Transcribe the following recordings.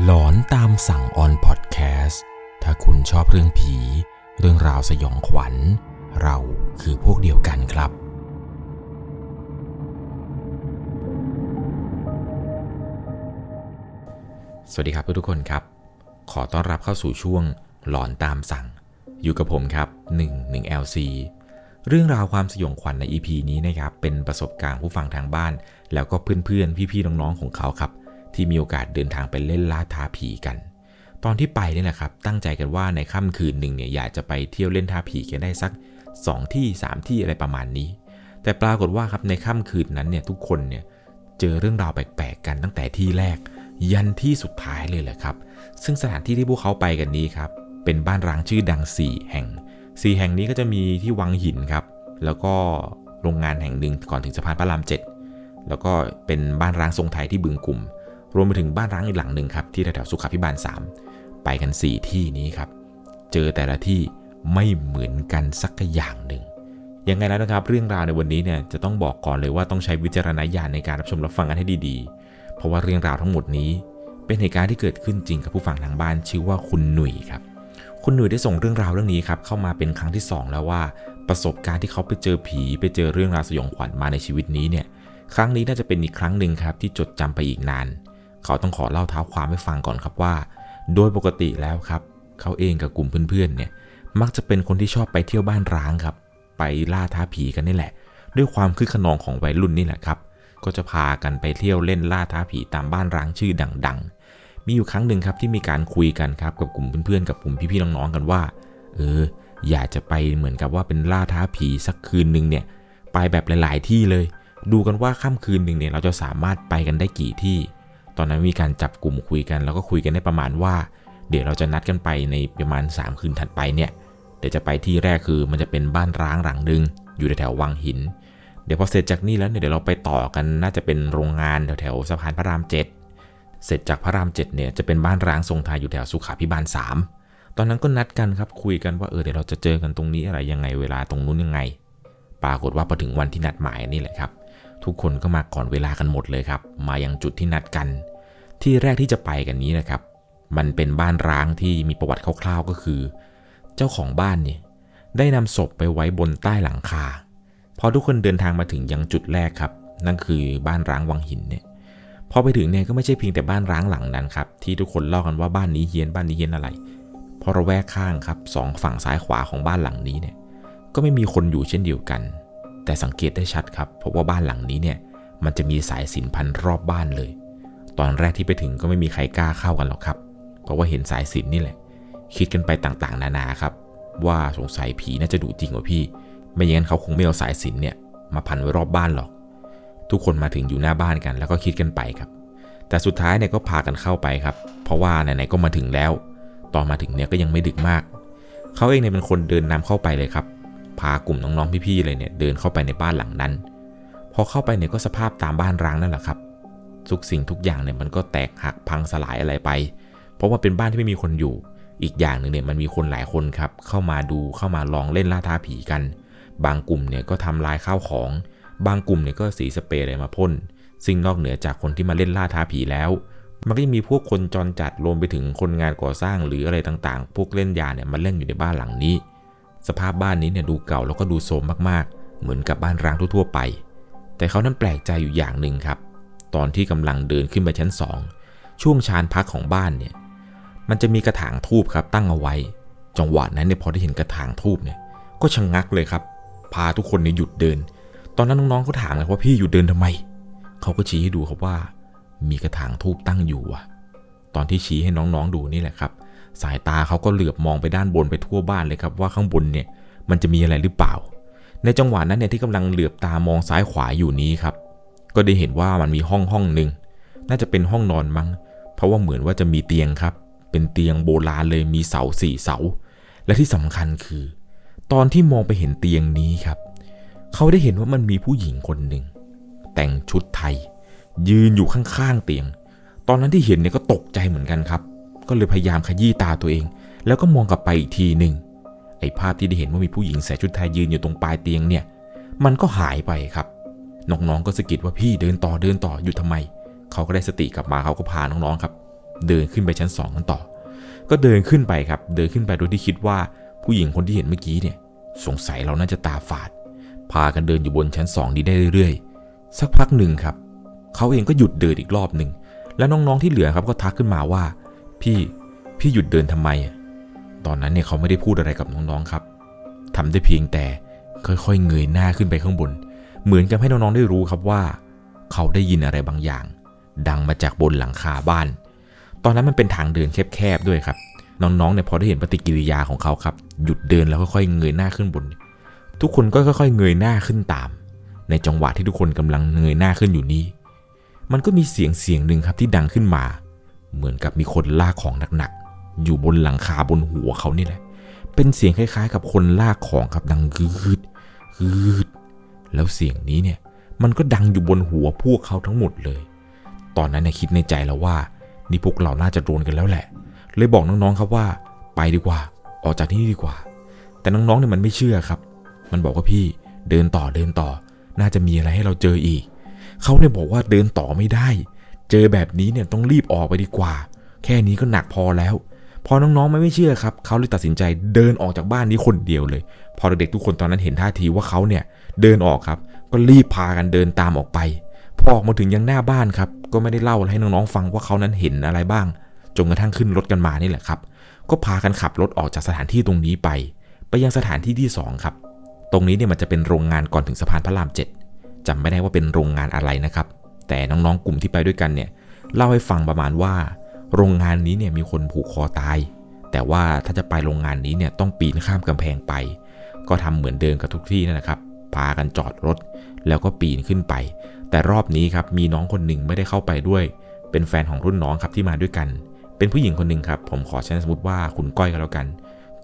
หลอนตามสั่งออนพอดแคสต์ถ้าคุณชอบเรื่องผี เรื่องราวสยองขวัญ เราคือพวกเดียวกันครับ สวัสดีครับทุกคนครับ ขอต้อนรับเข้าสู่ช่วงหลอนตามสั่ง อยู่กับผมครับ 1 1 LC เรื่องราวความสยองขวัญใน EP นี้นะครับเป็นประสบการณ์ผู้ฟังทางบ้าน แล้วก็เพื่อนๆ พี่ๆ น้องๆ ของเขาครับ ที่มีโอกาสเดินทางไปเล่นล่าท้าผีกัน ตอนที่ไปเนี่ยนะครับ ตั้งใจกันว่าในค่ำคืนหนึ่งเนี่ยอยากจะไปเที่ยวเล่นท้าผีกันได้สัก 2 ที่ 3 ที่อะไรประมาณนี้ แต่ปรากฏว่าครับในค่ำคืนนั้นเนี่ยทุกคนเนี่ยเจอเรื่องราวแปลกๆกันตั้งแต่ที่แรก ยันที่สุดท้ายเลยแหละครับ ซึ่งสถานที่ที่พวกเขาไปกันนี้ครับเป็นบ้านร้างชื่อดัง 4 แห่ง 4 แห่งนี้ก็จะมีที่วังหินครับ แล้วก็โรงงานแห่งหนึ่งก่อนถึงสะพานพระรามเจ็ดแล้วก็เป็นบ้านร้างทรงไทยที่บึงกลุ่ม รวมไปถึงบ้านร้างอีกหลังหนึ่งครับที่แถวสุขาพิบาล 3 ไปกัน 4 ที่นี้ครับ เจอแต่ละที่ไม่เหมือนกันสักอย่างหนึ่งยังไงแล้วนะครับเรื่องราวในวันนี้เนี่ยจะต้องบอกก่อนเลยว่าต้องใช้วิจารณญาณในการรับชมรับฟังกันให้ดีๆ เพราะว่าเรื่องราวทั้งหมดนี้ เป็นเหตุการณ์ที่เกิดขึ้นจริงกับผู้ฟังทางบ้านชื่อว่าคุณหนุ่ยครับคุณหนุ่ยได้ส่งเรื่องราวเรื่องนี้ครับเข้ามาเป็นครั้งที่ 2 แล้วว่าประสบการณ์ที่เขาไปเจอผีไปเจอเรื่องราวสยองขวัญมาในชีวิตนี้เนี่ยครั้งนี้น่าจะเป็นอีกครั้งหนึ่งครับที่จดจำไปอีกนาน เขาต้องขอเล่าเท้าความให้ฟังก่อนครับว่า โดยปกติแล้วครับ เขาเองกับกลุ่มเพื่อนๆเนี่ยมักจะเป็นคนที่ชอบไปเที่ยวบ้านร้างครับ ไปล่าท้าผีกันนี่แหละ ด้วยความคึกขนองของวัยรุ่นนี่แหละครับ ก็จะพากันไปเที่ยวเล่นล่าท้าผีตามบ้านร้างชื่อดังๆ มีอยู่ครั้งหนึ่งครับที่มีการคุยกันครับกับกลุ่มเพื่อนๆกับกลุ่มพี่ๆน้องๆกันว่า เออ อยากจะไปเหมือนกับว่าเป็นล่าท้าผีสักคืนหนึ่งเนี่ยไปแบบหลาย ๆ ที่เลย ดูกันว่าค่ำคืนหนึ่งเนี่ยเราจะสามารถไปกันได้กี่ที่ ตอนนั้นมีการจับกลุ่มคุยกัน แล้วก็คุยกันได้ประมาณว่า เดี๋ยวเราจะนัดกันไปในประมาณ 3 คืนถัดไปเนี่ย เดี๋ยวจะไปที่แรกคือมันจะเป็นบ้านร้างหลังหนึ่งอยู่แถววังหิน เดี๋ยวพอเสร็จจากนี่แล้วเนี่ยเดี๋ยวเราไปต่อกันน่าจะเป็นโรงงานแถวแถวสะพานพระรามเจ็ดเสร็จจากพระรามเจ็ดเนี่ยจะเป็นบ้านร้างทรงไทยอยู่แถวสุขาพิบาล3ตอนนั้นก็นัดกันครับคุยกันว่าเออเดี๋ยวเราจะเจอกันตรงนี้อะไรยังไงเวลาตรงนู้นยังไง ปรากฏว่าพอถึงวันที่นัดหมายนี่แหละครับ ทุกคนก็มาก่อนเวลากันหมดเลยครับ มายังจุดที่นัดกัน ที่แรกที่จะไปกันนี้นะครับ มันเป็นบ้านร้างที่มีประวัติคร่าวๆก็คือ เจ้าของบ้านเนี่ยได้นำศพไปไว้บนใต้หลังคาพอทุกคนเดินทางมาถึงยังจุดแรกครับ นั่นคือบ้านร้างวังหินเนี่ยพอไปถึงเนี่ยก็ไม่ใช่เพียงแต่บ้านร้างหลังนั้นครับที่ทุกคนเล่ากันว่าบ้านนี้เฮียนบ้านนี้เฮียนอะไรเพราะระแวกข้างครับสองฝั่งซ้ายขวาของบ้านหลังนี้เนี่ยก็ไม่มีคนอยู่เช่นเดียวกัน แต่สังเกตได้ชัดครับเพราะว่าบ้านหลังนี้เนี่ยมันจะมีสายสินพันรอบบ้านเลย ตอนแรกที่ไปถึงก็ไม่มีใครกล้าเข้ากันหรอกครับ เพราะว่าเห็นสายสินนี่แหละ คิดกันไปต่างๆ นานาครับ ว่าสงสัยผีน่าจะดุจริงกว่าพี่ ไม่อย่างนั้นเขาคงไม่เอาสายสินเนี่ยมาพันไว้รอบบ้านหรอก ทุกคนมาถึงอยู่หน้าบ้านกัน แล้วก็คิดกันไปครับ แต่สุดท้ายเนี่ยก็พากันเข้าไปครับ เพราะว่าไหนๆก็มาถึงแล้ว ตอนมาถึงเนี่ยก็ยังไม่ดึกมาก เขาเองเนี่ยเป็นคนเดินนำเข้าไปเลยครับ พากลุ่มน้องๆพี่ๆเลยเนี่ยเดินเข้าไปในบ้านหลังนั้น พอเข้าไปเนี่ยก็สภาพตามบ้านร้างนั่นแหละครับ ทุกสิ่งทุกอย่างเนี่ยมันก็แตกหักพังสลายอะไรไป เพราะว่าเป็นบ้านที่ไม่มีคนอยู่ อีกอย่างหนึ่งเนี่ยมันมีคนหลายคนครับเข้ามาดูเข้ามาลองเล่นล่าท้าผีกัน บางกลุ่มเนี่ยก็ทำลายข้าวของ บางกลุ่มเนี่ยก็สีสเปรย์อะไรมาพ่นซึ่งนอกเหนือจากคนที่มาเล่นล่าท้าผีแล้วมันก็ยังมีพวกคนจรจัดรวมไปถึงคนงานก่อสร้างหรืออะไรต่างๆ พวกเล่นยาเนี่ยมาเล่นอยู่ในบ้านหลังนี้ สภาพบ้านนี้เนี่ยดูเก่าแล้วก็ดูโทรมมากๆ เหมือนกับบ้านร้างทั่วๆไป แต่เขานั้นแปลกใจอยู่อย่างหนึ่งครับ ตอนที่กำลังเดินขึ้นไปชั้นสองช่วงชานพักของบ้านเนี่ย มันจะมีกระถางทูบครับตั้งเอาไว้ จังหวะนั้นเนี่ยพอได้เห็นกระถางทูบเนี่ย ก็ชะงงักเลยครับ พาทุกคนเนี่ยหยุดเดิน ตอนนั้นน้องๆก็ถามเลยว่าพี่หยุดเดินทำไม เขาก็ชี้ให้ดูครับว่า มีกระถางทูบตั้งอยู่อะตอนที่ชี้ให้น้องๆดูนี่แหละครับ สายตาเขาก็เหลือบมองไปด้านบนไปทั่วบ้านเลยครับว่าข้างบนเนี่ยมันจะมีอะไรหรือเปล่า ในจังหวะนั้นเนี่ยที่กำลังเหลือบตามองซ้ายขวาอยู่นี้ครับ ก็ได้เห็นว่ามันมีห้องห้องหนึ่งน่าจะเป็นห้องนอนมั้ง เพราะว่าเหมือนว่าจะมีเตียงครับ เป็นเตียงโบราณเลยมีเสาสี่เสา และที่สำคัญคือ ตอนที่มองไปเห็นเตียงนี้ครับ เขาได้เห็นว่ามันมีผู้หญิงคนหนึ่งแต่งชุดไทย ยืนอยู่ข้างๆเตียง ตอนนั้นที่เห็นเนี่ยก็ตกใจเหมือนกันครับ ก็เลยพยายามขยี้ตาตัวเอง แล้วก็มองกลับไปอีกทีหนึ่งไอ้ภาพที่ได้เห็นว่ามีผู้หญิงใส่ชุดไทยยืนอยู่ตรงปลายเตียงเนี่ย มันก็หายไปครับ น้องๆก็สะกิดว่าพี่เดินต่อเดินต่ออยู่ทำไม เขาก็ได้สติกลับมาเขาก็พาน้องๆครับ เดินขึ้นไปชั้นสองกันต่อ ก็เดินขึ้นไปครับ เดินขึ้นไปโดยที่คิดว่าผู้หญิงคนที่เห็นเมื่อกี้เนี่ย สงสัยเราน่าจะตาฝาด พากันเดินอยู่บนชั้นสองนี้ได้เรื่อยๆ สักพักหนึ่งครับ เขาเองก็หยุดเดินอีกรอบหนึ่ง แล้วน้องๆที่เหลือครับก็ทักขึ้นมาว่า พี่ พี่หยุดเดินทำไม ตอนนั้นเนี่ยเขาไม่ได้พูดอะไรกับน้องๆครับทำได้เพียงแต่ค่อยๆ เงยหน้าขึ้นไปข้างบน เหมือนกับให้น้องๆได้รู้ครับว่า เขาได้ยินอะไรบางอย่าง ดังมาจากบนหลังคาบ้าน ตอนนั้นมันเป็นทางเดินแคบๆด้วยครับ น้องๆเนี่ยพอได้เห็นปฏิกิริยาของเขาครับ หยุดเดินแล้วค่อยๆ เงยหน้าขึ้นบน ทุกคนก็ค่อยๆ เงยหน้าขึ้นตาม ในจังหวะที่ทุกคนกำลังเงยหน้าขึ้นอยู่นี้ มันก็มีเสียงเสียงหนึ่งครับที่ดังขึ้นมา เหมือนกับมีคนลากของหนักๆ อยู่บนหลังคาบนหัวเขานี่แหละ เป็นเสียงคล้ายๆ กับคนลากของครับดังกึดกึดแล้วเสียงนี้เนี่ย มันก็ดังอยู่บนหัวพวกเขาทั้งหมดเลย ตอนนั้นเนี่ยคิดในใจแล้วว่า นี่พวกเราน่าจะโดนกันแล้วแหละ เลยบอกน้องๆครับว่า ไปดีกว่า ออกจากที่นี่ดีกว่า แต่น้องๆเนี่ยมันไม่เชื่อครับ มันบอกว่าพี่เดินต่อเดินต่อ น่าจะมีอะไรให้เราเจออีก เขาเนี่ยบอกว่าเดินต่อไม่ได้ เจอแบบนี้เนี่ยต้องรีบออกไปดีกว่า แค่นี้ก็หนักพอแล้ว พอน้องๆไม่ไม่เชื่อครับเขาเลยตัดสินใจเดินออกจากบ้านนี้คนเดียวเลย พอเด็กๆทุกคนตอนนั้นเห็นท่าทีว่าเขาเนี่ยเดินออกครับ ก็รีบพากันเดินตามออกไปพอออกมาถึงยังหน้าบ้านครับ ก็ไม่ได้เล่าให้น้องๆฟังว่าเขานั้นเห็นอะไรบ้างจนกระทั่งขึ้นรถกันมานี่แหละครับ ก็พากันขับรถออกจากสถานที่ตรงนี้ไป ไปยังสถานที่ที่ 2 ครับ ตรงนี้เนี่ยมันจะเป็นโรงงานก่อนถึงสะพานพระรามเจ็ดจำไม่ได้ว่าเป็นโรงงานอะไรนะครับ แต่น้องๆกลุ่มที่ไปด้วยกันเนี่ยเล่าให้ฟังประมาณว่า โรงงานนี้เนี่ยมีคนผูกคอตาย แต่ว่าถ้าจะไปโรงงานนี้เนี่ยต้องปีนข้ามกำแพงไป ก็ทำเหมือนเดิมกับทุกที่นั่นแหละครับ พากันจอดรถ แล้วก็ปีนขึ้นไป แต่รอบนี้ครับมีน้องคนหนึ่งไม่ได้เข้าไปด้วย เป็นแฟนของรุ่นน้องครับที่มาด้วยกัน เป็นผู้หญิงคนหนึ่งครับ ผมขอใช้สมมติว่าคุณก้อยก็แล้วกัน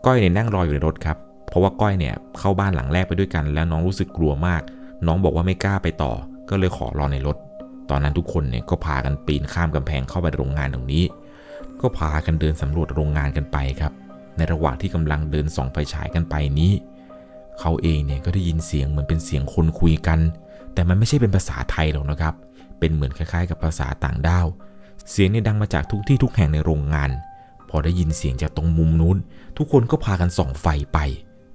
ก้อยเนี่ยนั่งรออยู่ในรถครับเพราะว่าก้อยเนี่ยเข้าบ้านหลังแรกไปด้วยกัน แล้วน้องรู้สึกกลัวมาก น้องบอกว่าไม่กล้าไปต่อ ก็เลยขอรอในรถ ตอนนั้นทุกคนเนี่ยก็พากันปีนข้ามกำแพงเข้าไปโรงงานตรงนี้ ก็พากันเดินสำรวจโรงงานกันไปครับ ในระหว่างที่กำลังเดินส่องไฟฉายกันไปนี้ เขาเองเนี่ยก็ได้ยินเสียงเหมือนเป็นเสียงคนคุยกัน แต่มันไม่ใช่เป็นภาษาไทยหรอกนะครับ เป็นเหมือนคล้ายๆ กับภาษาต่างด้าว เสียงเนี่ยดังมาจากทุกที่ทุกแห่งในโรงงาน พอได้ยินเสียงจากตรงมุมนู้น ทุกคนก็พากันส่องไฟไป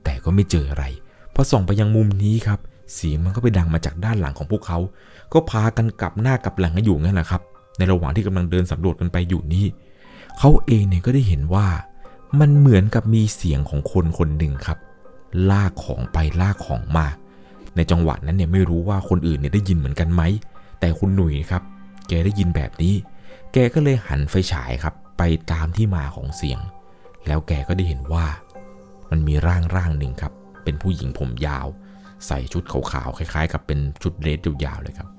แต่ก็ไม่เจออะไร พอส่องไปยังมุมนี้ครับเสียงมันก็ไปดังมาจากด้านหลังของพวกเขา ก็พากันกลับหน้ากลับหลังกันอยู่นั่นแหละครับ ในระหว่างที่กำลังเดินสำรวจกันไปอยู่นี้เขาเองเนี่ยก็ได้เห็นว่า มันเหมือนกับมีเสียงของคนคนหนึ่งครับ ลากของไปลากของมา ในจังหวะนั้นเนี่ยไม่รู้ว่าคนอื่นเนี่ยได้ยินเหมือนกันไหม แต่คุณหนุ่ยครับ แกได้ยินแบบนี้ แกก็เลยหันไฟฉายครับ ไปตามที่มาของเสียง แล้วแกก็ได้เห็นว่า มันมีร่างร่างหนึ่งครับ เป็นผู้หญิงผมยาว ใส่ชุดขาวๆคล้าย ๆ กับเป็นชุดเดรสยาวๆเลยครับ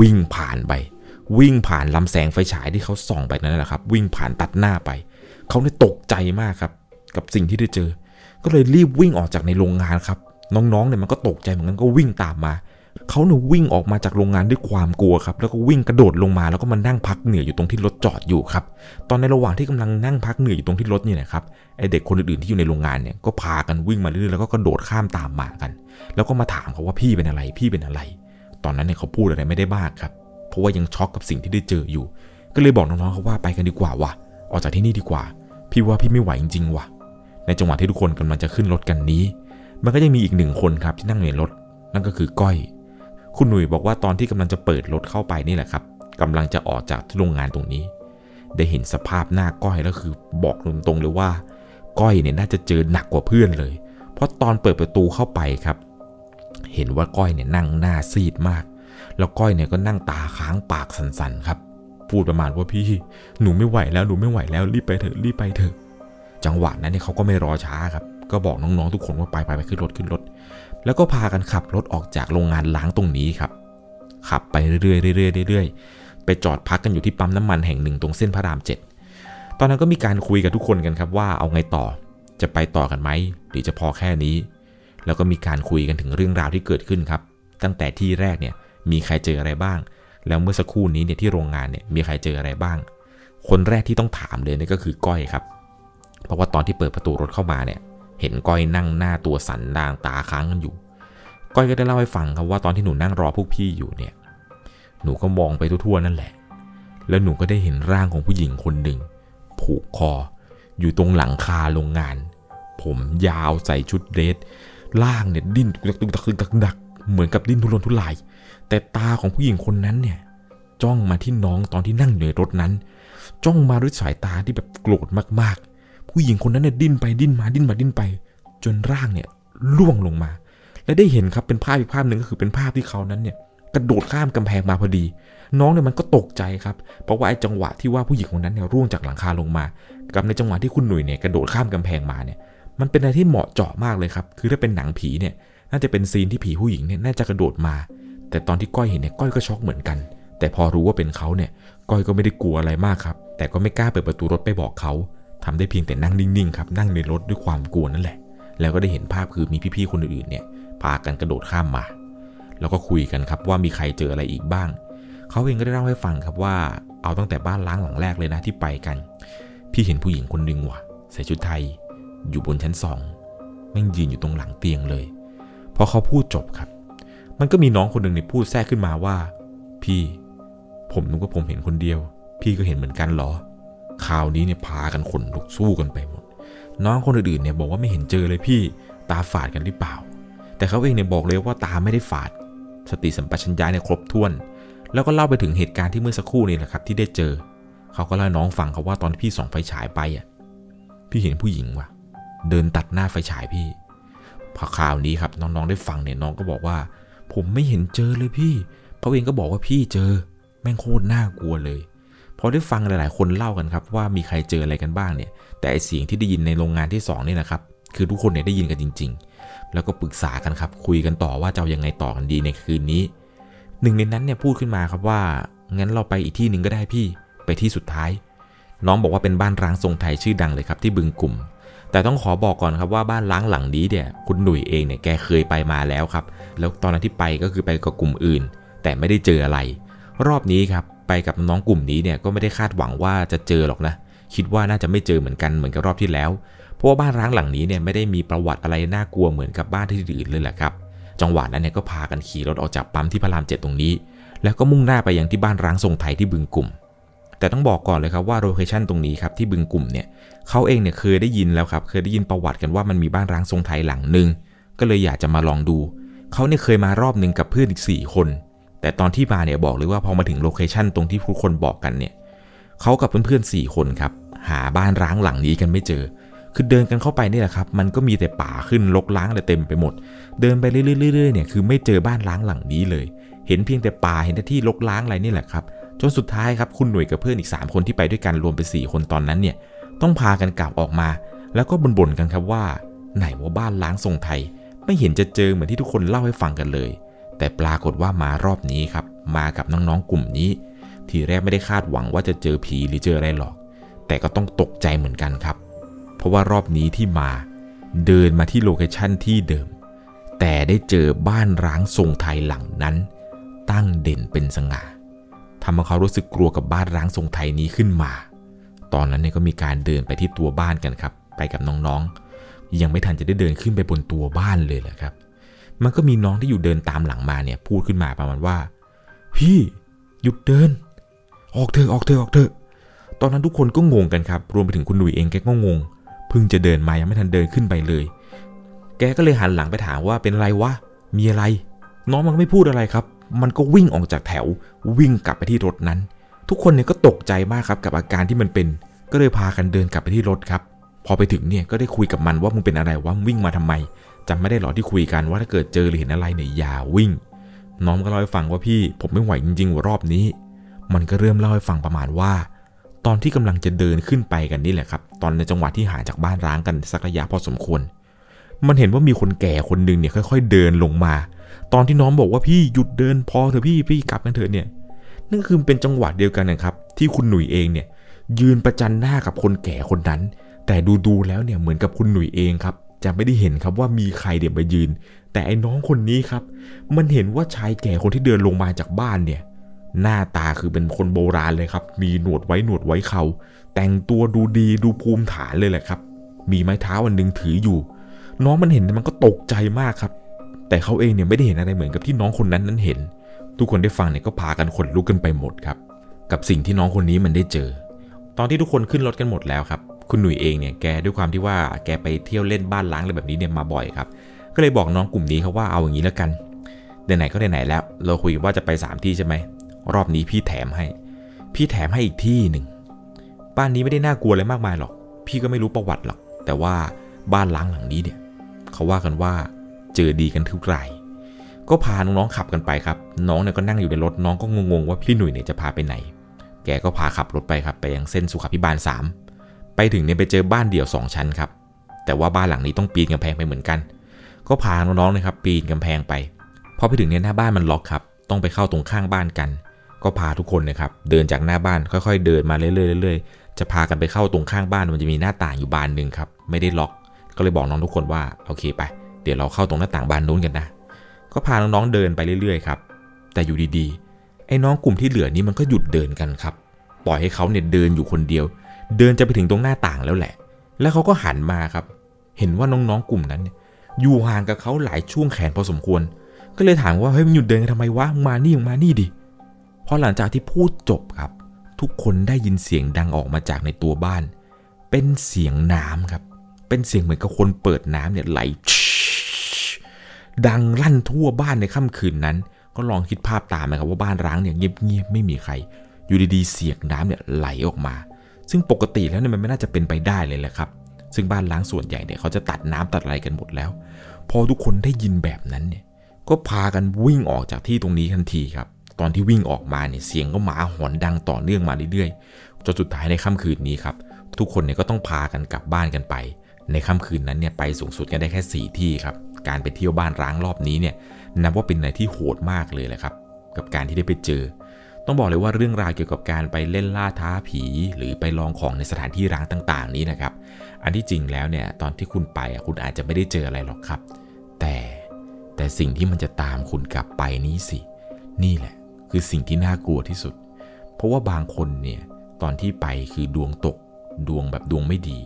วิ่งผ่านไป วิ่งผ่านลำแสงไฟฉายที่เขาส่องไปนั่นแหละครับ วิ่งผ่านตัดหน้าไป เขาเนี่ยตกใจมากครับ กับสิ่งที่ได้เจอ ก็เลยรีบวิ่งออกจากในโรงงานครับ น้องๆเนี่ยมันก็ตกใจเหมือนกันก็วิ่งตามมา เขาเนี่ยวิ่งออกมาจากโรงงานด้วยความกลัวครับ แล้วก็วิ่งกระโดดลงมาแล้วก็มานั่งพักเหนื่อยอยู่ตรงที่รถจอดอยู่ครับ ตอนในระหว่างที่กำลังนั่งพักเหนื่อยอยู่ตรงที่รถนี่แหละครับไอเด็กคนอื่นๆที่อยู่ในโรงงานเนี่ยก็พากันวิ่งมาเรื่อยๆแล้วก็กระโดดข้ามตามมากัน แล้วก็มาถามเขาว่าพี่เป็นอะไรพี่เป็นอะไร ตอนนั้นเนี่ยเขาพูดอะไรไม่ได้มากครับ เพราะว่ายังช็อกกับสิ่งที่ได้เจออยู่ ก็เลยบอกน้องๆเขาว่าไปกันดีกว่าว่ะออกจากที่นี่ดีกว่า พี่ว่าพี่ไม่ไหวจริงๆว่ะในจังหวะที่ทุกคนกำลังจะขึ้นรถกันนี้ มันก็ยังมีอีกหนึ่งคนครับที่นั่งในรถ นั่นก็คือก้อย คุณหนุ่ยบอกว่าตอนที่กำลังจะเปิดรถเข้าไปนี่แหละครับกำลังจะออกจากที่โรงงานตรงนี้ ได้เห็นสภาพหน้าก้อยแล้วคือบอกตรงๆเลยว่า ก้อยเนี่ยน่าจะเจอหนักกว่าเพื่อนเลย เพราะตอนเปิดประตูเข้าไปครับ เห็นว่าก้อยเนี่ยนั่งหน้าซีดมาก แล้วก้อยเนี่ยก็นั่งตาค้างปากสันๆครับ พูดประมาณว่าพี่ หนูไม่ไหวแล้วหนูไม่ไหวแล้วรีบไปเถอะรีบไปเถอะ จังหวะนั้นเนี่ยเขาก็ไม่รอช้าครับ ก็บอกน้องๆทุกคนว่าไปไปไปขึ้นรถขึ้นรถ แล้วก็พากันขับรถออกจากโรงงานล้างตรงนี้ครับ ขับไปเรื่อยๆเรื่อยๆเรื่อยๆไปจอดพักกันอยู่ที่ปั๊มน้ำมันแห่งหนึ่งตรงเส้นพระรามเจ็ดตอนนั้นก็มีการคุยกับทุกคนกันครับว่าเอาไงต่อจะไปต่อกันไหมหรือจะพอแค่นี้ แล้วก็มีการคุยกันถึงเรื่องราวที่เกิดขึ้นครับ ตั้งแต่ที่แรกเนี่ยมีใครเจออะไรบ้าง แล้วเมื่อสักครู่นี้เนี่ยที่โรงงานเนี่ยมีใครเจออะไรบ้าง คนแรกที่ต้องถามเลยนี่ก็คือก้อยครับ เพราะว่าตอนที่เปิดประตูรถเข้ามาเนี่ย เห็นก้อยนั่งหน้าตัวสันด่างตาค้างกันอยู่ ก้อยก็ได้เล่าให้ฟังครับว่าตอนที่หนูนั่งรอพวกพี่อยู่เนี่ย หนูก็มองไปทั่วๆนั่นแหละ แล้วหนูก็ได้เห็นร่างของผู้หญิงคนหนึ่งผูกคอ อยู่ตรงหลังคาโรงงาน ผมยาวใส่ชุดเดรส ล่างเนี่ยดิ้นตุกตักตุกตักตุกตักดักเหมือนกับดิ้นทุรนทุราย แต่ตาของผู้หญิงคนนั้นเนี่ยจ้องมาที่น้องตอนที่นั่งอยู่ในรถนั้น จ้องมาด้วยสายตาที่แบบโกรธมากๆ ผู้หญิงคนนั้นเนี่ยดิ้นไปดิ้นมาดิ้นมาดิ้นไป จนร่างเนี่ยล่วงลงมา และได้เห็นครับเป็นภาพอีกภาพหนึ่งก็คือเป็นภาพที่เขานั้นเนี่ยกระโดดข้ามกำแพงมาพอดี น้องเนี่ยมันก็ตกใจครับ เพราะว่าไอ้จังหวะที่ว่าผู้หญิงคนนั้นเนี่ยร่วงจากหลังคาลงมา กับในจังหวะที่คุณหนุ่ยเนี่ยกระโดดข้ามกำแพงมาเนี่ย มันเป็นอะไรที่เหมาะเจาะมากเลยครับ คือถ้าเป็นหนังผีเนี่ยน่าจะเป็นซีนที่ผีผู้หญิงเนี่ยน่าจะกระโดดมา แต่ตอนที่ก้อยเห็นเนี่ยก้อยก็ช็อกเหมือนกัน แต่พอรู้ว่าเป็นเขาเนี่ยก้อยก็ไม่ได้กลัวอะไรมากครับ แต่ก็ไม่กล้าเปิดประตูรถไปบอกเขาทำได้เพียงแต่นั่งนิ่งๆครับนั่งในรถด้วยความกลัวนั่นแหละ แล้วก็ได้เห็นภาพคือมีพี่ๆคนอื่นๆเนี่ยพากันกระโดดข้ามมา แล้วก็คุยกันครับว่ามีใครเจออะไรอีกบ้าง เขาเองก็ได้เล่าให้ฟังครับว่าเอาตั้งแต่บ้านล้างหลังแรกเลยนะที่ไปกัน พี่เห็นผู้หญิงคนหนึ่งว่ะใส่ชุดไทย อยู่บนชั้นสองแม่งยืนอยู่ตรงหลังเตียงเลย พอเขาพูดจบครับ มันก็มีน้องคนหนึ่งในพูดแทรกขึ้นมาว่า พี่ ผมนึกว่าผมเห็นคนเดียว พี่ก็เห็นเหมือนกันเหรอข่าวนี้เนี่ยพากันขนลุกสู้กันไปหมด น้องคนอื่นๆเนี่ยบอกว่าไม่เห็นเจอเลยพี่ตาฝาดกันหรือเปล่า แต่เขาเองเนี่ยบอกเลยว่าตาไม่ได้ฝาด สติสัมปชัญญะเนี่ยครบถ้วน แล้วก็เล่าไปถึงเหตุการณ์ที่เมื่อสักครู่นี่แหละครับที่ได้เจอ เขาก็เล่าน้องฟังครับว่าตอนพี่ส่องไฟฉายไปอะ พี่เห็นผู้หญิงว่ะ เดินตัดหน้าไฟฉายพี่ พอข่าวนี้ครับน้องๆได้ฟังเนี่ยน้องก็บอกว่า ผมไม่เห็นเจอเลยพี่เขาเองก็บอกว่าพี่เจอ แม่งโคตรน่ากลัวเลยพอได้ฟังหลายๆ คนเล่ากันครับว่ามีใครเจออะไรกันบ้างเนี่ย แต่ไอเสียงที่ได้ยินในโรงงานที่2นี่นะครับคือทุกคนเนี่ยได้ยินกันจริง ๆ แล้วก็ปรึกษากันครับ คุยกันต่อว่าจะยังไงต่อกันดีในคืนนี้หนึ่งในนั้นเนี่ยพูดขึ้นมาครับว่างั้นเราไปอีกที่หนึ่งก็ได้พี่ไปที่สุดท้าย น้องบอกว่าเป็นบ้านร้างทรงไทยชื่อดังเลยครับที่บึงกลุ่ม แต่ต้องขอบอกก่อนครับว่าบ้านล้างหลังนี้เนี่ยคุณหนุ่ยเองเนี่ยแกเคยไปมาแล้วครับ แล้วตอนนั้นที่ไปก็คือไปกับกลุ่มอื่น แต่ไม่ได้เจออะไร รอบนี้ครับไปกับน้องกลุ่มนี้เนี่ยก็ไม่ได้คาดหวังว่าจะเจอหรอกนะ คิดว่าน่าจะไม่เจอเหมือนกันเหมือนกับรอบที่แล้ว เพราะว่าบ้านร้างหลังนี้เนี่ยไม่ได้มีประวัติอะไรน่ากลัวเหมือนกับบ้านที่อื่นเลยแหละครับจังหวะนั้นเนี่ยก็พากันขี่รถออกจากปั๊มที่พระรามเจ็ดตรงนี้ แล้วก็มุ่งหน้าไปยังที่บ้านร้างทรงไทยที่บึงกลุ่ม แต่ต้องบอกก่อนเลยครับว่าโลเคชันตรงนี้ครับที่บึงกลุ่มเนี่ยเขาเองเนี่ยเคยได้ยินแล้วครับเคยได้ยินประวัติกันว่ามันมีบ้านร้างทรงไทยหลังหนึ่งก็เลยอยากจะมาลองดูเขาเนี่ยเคยมารอบหนึ่งกับเพื่อนอีก 4 คน แต่ตอนที่มาเนี่ยบอกเลยว่าพอมาถึงโลเคชันตรงที่ทุกคนบอกกันเนี่ยเขากับเพื่อนๆ4คนครับหาบ้านร้างหลังนี้กันไม่เจอ คือเดินกันเข้าไปนี่แหละครับ มันก็มีแต่ป่าขึ้นรกร้างเลยเต็มไปหมด เดินไปเรื่อยๆเนี่ยคือไม่เจอบ้านร้างหลังนี้เลย เห็นเพียงแต่ป่าเห็นแต่ที่รกร้างอะไรนี่แหละครับ จนสุดท้ายครับคุณหน่วยกับเพื่อนอีก 3 คนที่ไปด้วยกันรวมเป็น 4 คนตอนนั้นเนี่ยต้องพากันกลับออกมา แล้วก็บ่นๆกันครับว่า ไหนว่าบ้านล้างทรงไทย ไม่เห็นจะเจอเหมือนที่ทุกคนเล่าให้ฟังกันเลย แต่ปรากฏว่ามารอบนี้ครับมากับน้องๆกลุ่มนี้ ทีแรกไม่ได้คาดหวังว่าจะเจอผีหรือเจออะไรหรอก แต่ก็ต้องตกใจเหมือนกันครับ เพราะว่ารอบนี้ที่มาเดินมาที่โลเคชั่นที่เดิม แต่ได้เจอบ้านร้างทรงไทยหลังนั้น ตั้งเด่นเป็นสง่า ทำให้เขารู้สึกกลัวกับบ้านร้างทรงไทยนี้ขึ้นมา ตอนนั้นเนี่ยก็มีการเดินไปที่ตัวบ้านกันครับ ไปกับน้องๆ ยังไม่ทันจะได้เดินขึ้นไปบนตัวบ้านเลยแหละครับ มันก็มีน้องที่อยู่เดินตามหลังมาเนี่ยพูดขึ้นมาประมาณว่า พี่หยุดเดิน ออกเถอะออกเถอะออกเถอะ ตอนนั้นทุกคนก็งงกันครับ รวมไปถึงคุณหนุ่ยเองแกก็งง เพิ่งจะเดินมายังไม่ทันเดินขึ้นไปเลย แกก็เลยหันหลังไปถามว่าเป็นไรวะ มีอะไร น้องมันไม่พูดอะไรครับ มันก็วิ่งออกจากแถววิ่งกลับไปที่รถนั้น ทุกคนเนี่ยก็ตกใจมากครับกับอาการที่มันเป็น ก็เลยพากันเดินกลับไปที่รถครับพอไปถึงเนี่ยก็ได้คุยกับมันว่ามึงเป็นอะไรวะมึงวิ่งมาทำไมจำไม่ได้หรอที่คุยกันว่าถ้าเกิดเจอหรือเห็นอะไรเนี่ยอย่าวิ่ง น้องก็เล่าให้ฟังว่าพี่ผมไม่ไหวจริงๆว่ารอบนี้ มันก็เริ่มเล่าให้ฟังประมาณว่า ตอนที่กำลังจะเดินขึ้นไปกันนี่แหละครับ ตอนในจังหวะที่ห่างจากบ้านร้างกันสักระยะพอสมควร มันเห็นว่ามีคนแก่คนหนึ่งเนี่ยค่อย ๆ เดินลงมา ตอนที่น้องบอกว่าพี่หยุดเดินพอเถอะพี่พี่กลับกันเถอะเนี่ยนั่นคือเป็นจังหวะเดียวกันนะครับ ที่คุณหนุ่ยเองเนี่ย ยืนประจันหน้ากับคนแก่คนนั้น แต่ดูๆแล้วเนี่ยเหมือนกับคุณหนุ่ยเองครับ จะไม่ได้เห็นครับว่ามีใครเดี๋ยวมายืน แต่ไอ้น้องคนนี้ครับ มันเห็นว่าชายแก่คนที่เดินลงมาจากบ้านเนี่ย หน้าตาคือเป็นคนโบราณเลยครับ มีหนวดไว้หนวดไว้เขาแต่งตัวดูดีดูภูมิฐานเลยแหละครับ มีไม้เท้าอันหนึงถืออยู่ น้องมันเห็นมันก็ตกใจมากครับ แต่เขาเองเนี่ยไม่ได้เห็นอะไรเหมือนกับที่น้องคนนั้นนั้นเห็น ทุกคนได้ฟังเนี่ยก็พากันขนลุกกันไปหมดครับ กับสิ่งที่น้องคนนี้มันได้เจอ ตอนที่ทุกคนขึ้นรถกันหมดแล้วครับ คุณหนุ่ยเองเนี่ยแกด้วยความที่ว่าแกไปเที่ยวเล่นบ้านล้างอะไรแบบนี้เนี่ยมาบ่อยครับ ก็เลยบอกน้องกลุ่มนี้ครับว่าเอาอย่างนี้แล้วกันไหนๆก็ไหนๆแล้ว เราคุยว่าจะไป3ที่ใช่ไหมรอบนี้พี่แถมให้ พี่แถมให้อีกที่หนึ่งบ้านนี้ไม่ได้น่ากลัวอะไรมากมายหรอก พี่ก็ไม่รู้ประวัติหรอก แต่ว่าบ้านล้างหลังนี้เนี่ย เขาว่ากันว่า เจอดีกันทุกราย ก็พาน้องๆขับกันไปครับ น้องเนี่ยก็นั่งอยู่ในรถน้องก็งงๆว่าพี่หนุ่ยเนี่ยจะพาไปไหน แกก็พาขับรถไปครับไปยังเส้นสุขาพิบาล 3 ไปถึงเนี่ยไปเจอบ้านเดี่ยว 2 ชั้นครับ แต่ว่าบ้านหลังนี้ต้องปีนกำแพงไปเหมือนกัน ก็พาน้องๆนะครับปีนกำแพงไป พอไปถึงเนี่ยหน้าบ้านมันล็อกครับ ต้องไปเข้าตรงข้างบ้านกัน ก็พาทุกคนนะครับเดินจากหน้าบ้านค่อย ๆ เดินมาเรื่อยๆเรื่อยๆจะพากันไปเข้าตรงข้างบ้านมันจะมีหน้าต่างอยู่บานหนึ่งครับ ไม่ได้ล็อก ก็เลยบอกน้องทุกคนว่า โอเคไป เดี๋ยวเราเข้าตรงหน้าต่างบานนู้นกันนะ ก็พาน้องๆเดินไปเรื่อยๆครับ แต่อยู่ดีๆ ไอ้น้องกลุ่มที่เหลือนี้มันก็หยุดเดินกันครับ ปล่อยให้เขาเนี่ยเดินอยู่คนเดียว เดินจะไปถึงตรงหน้าต่างแล้วแหละ แล้วเขาก็หันมาครับ เห็นว่าน้องๆกลุ่มนั้นเนี่ยอยู่ห่างกับเขาหลายช่วงแขนพอสมควร ก็เลยถามว่าเฮ้ยมันหยุดเดินกันทำไมวะ มานี่มานี่ดิ พอหลังจากที่พูดจบครับ ทุกคนได้ยินเสียงดังออกมาจากในตัวบ้าน เป็นเสียงน้ำครับ เป็นเสียงเหมือนกับคนเปิดน้ำเนี่ยไหล ดังลั่นทั่วบ้านในค่ำคืนนั้น ก็ลองคิดภาพตามนะครับว่าบ้านร้างเนี่ยเงียบๆไม่มีใคร อยู่ดีๆเสียงน้ำเนี่ยไหลออกมา ซึ่งปกติแล้วเนี่ยมันไม่น่าจะเป็นไปได้เลยแหละครับ ซึ่งบ้านล้างส่วนใหญ่เนี่ยเขาจะตัดน้ำตัดอะไรกันหมดแล้ว พอทุกคนได้ยินแบบนั้นเนี่ยก็พากันวิ่งออกจากที่ตรงนี้ทันทีครับ ตอนที่วิ่งออกมาเนี่ยเสียงก็หมาหอนดังต่อเนื่องมาเรื่อยๆจนสุดท้ายในค่ำคืนนี้ครับทุกคนเนี่ยก็ต้องพากันกลับบ้านกันไป ในค่ำคืนนั้นเนี่ยไปสูงสุดกันได้แค่ 4 ที่ครับ การไปเที่ยวบ้านร้างรอบนี้เนี่ยนับว่าเป็นอะไรที่โหดมากเลยแหละครับ กับการที่ได้ไปเจอ ต้องบอกเลยว่าเรื่องราวเกี่ยวกับการไปเล่นล่าท้าผี หรือไปลองของในสถานที่ร้างต่าง ๆ นี้นะครับ อันที่จริงแล้วเนี่ยตอนที่คุณไปคุณอาจจะไม่ได้เจออะไรหรอกครับ แต่แต่สิ่งที่มันจะตามคุณกลับไปนี้สิ นี่แหละ คือสิ่งที่น่ากลัวที่สุด เพราะว่าบางคนเนี่ยตอนที่ไปคือดวงตก ดวงแบบดวงไม่ดี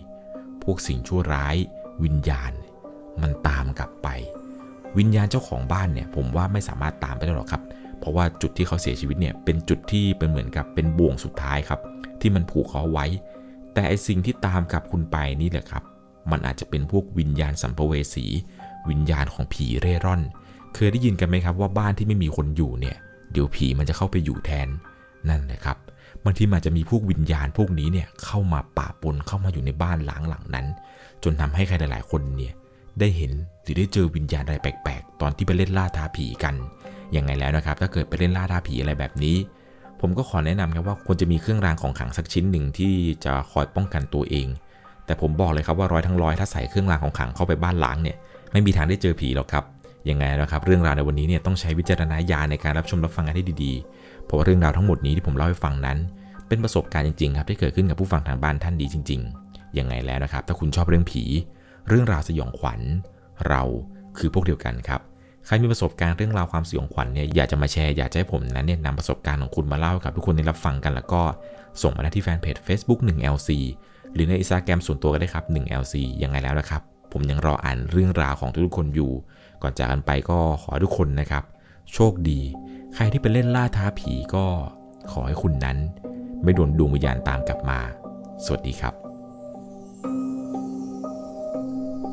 พวกสิ่งชั่วร้าย วิญญาณ กลับไป วิญญาณเจ้าของบ้านเนี่ยผมว่าไม่สามารถตามไปได้หรอกครับ เพราะว่าจุดที่เขาเสียชีวิตเนี่ยเป็นจุดที่เป็นเหมือนกับเป็นบ่วงสุดท้ายครับ ที่มันผูกเขาไว้ แต่ไอสิ่งที่ตามกับคุณไปนี่แหละครับ มันอาจจะเป็นพวกวิญญาณสัมภเวสี วิญญาณของผีเร่ร่อน เคยได้ยินกันไหมครับว่าบ้านที่ไม่มีคนอยู่เนี่ยเดี๋ยวผีมันจะเข้าไปอยู่แทนนั่นแหละครับบางทีมันจะมีพวกวิญญาณพวกนี้เนี่ยเข้ามาป่าปนเข้ามาอยู่ในบ้านหล้างหลังนั้น จนทำให้ใครหลายๆคนเนี่ย ได้เห็นหรือได้เจอวิญญาณอะไรแปลกๆ ตอนที่ไปเล่นล่าท้าผีกันยังไงแล้วนะครับ ถ้าเกิดไปเล่นล่าท้าผีอะไรแบบนี้ ผมก็ขอแนะนำครับว่าควรจะมีเครื่องรางของขลังสักชิ้นหนึ่งที่จะคอยป้องกันตัวเอง แต่ผมบอกเลยครับว่าร้อยทั้งร้อยถ้าใส่เครื่องรางของขลังเข้าไปบ้านล้างเนี่ยไม่มีทางได้เจอผีหรอกครับยังไงนะครับ เรื่องราวในวันนี้เนี่ยต้องใช้วิจารณญาณในการรับชมรับฟังกันให้ดีๆ เพราะว่าเรื่องราวทั้งหมดนี้ที่ผมเล่าให้ฟังนั้น เป็นประสบการณ์จริงๆครับที่เกิดขึ้นกับผู้ฟังทางบ้านท่านดีจริง ๆยังไงแล้วนะครับ ถ้าคุณชอบเรื่องผี เรื่องราวสยองขวัญ เราคือพวกเดียวกันครับ ใครมีประสบการณ์เรื่องราวความสยองขวัญเนี่ยอยากจะมาแชร์อยากจะให้ผมนั้นเนี่ยนำประสบการณ์ของคุณมาเล่ากับทุกคนได้รับฟังกันแล้วก็ส่งมาได้ที่แฟนเพจ Facebook 1LC หรือในอินสตาแกรมส่วนตัวก็ได้ครับ 1LC ยังไงแล้วนะครับ ผมยังรออ่านเรื่องราวของทุกๆคนอยู่ ก่อนจากกันไปก็ขอทุกคนนะครับ โชคดี ใครที่ไปเล่นล่าท้าผีก็ขอให้คุณนั้น ไม่โดนดวงวิญญาณตามกลับมา สวัสดีครับ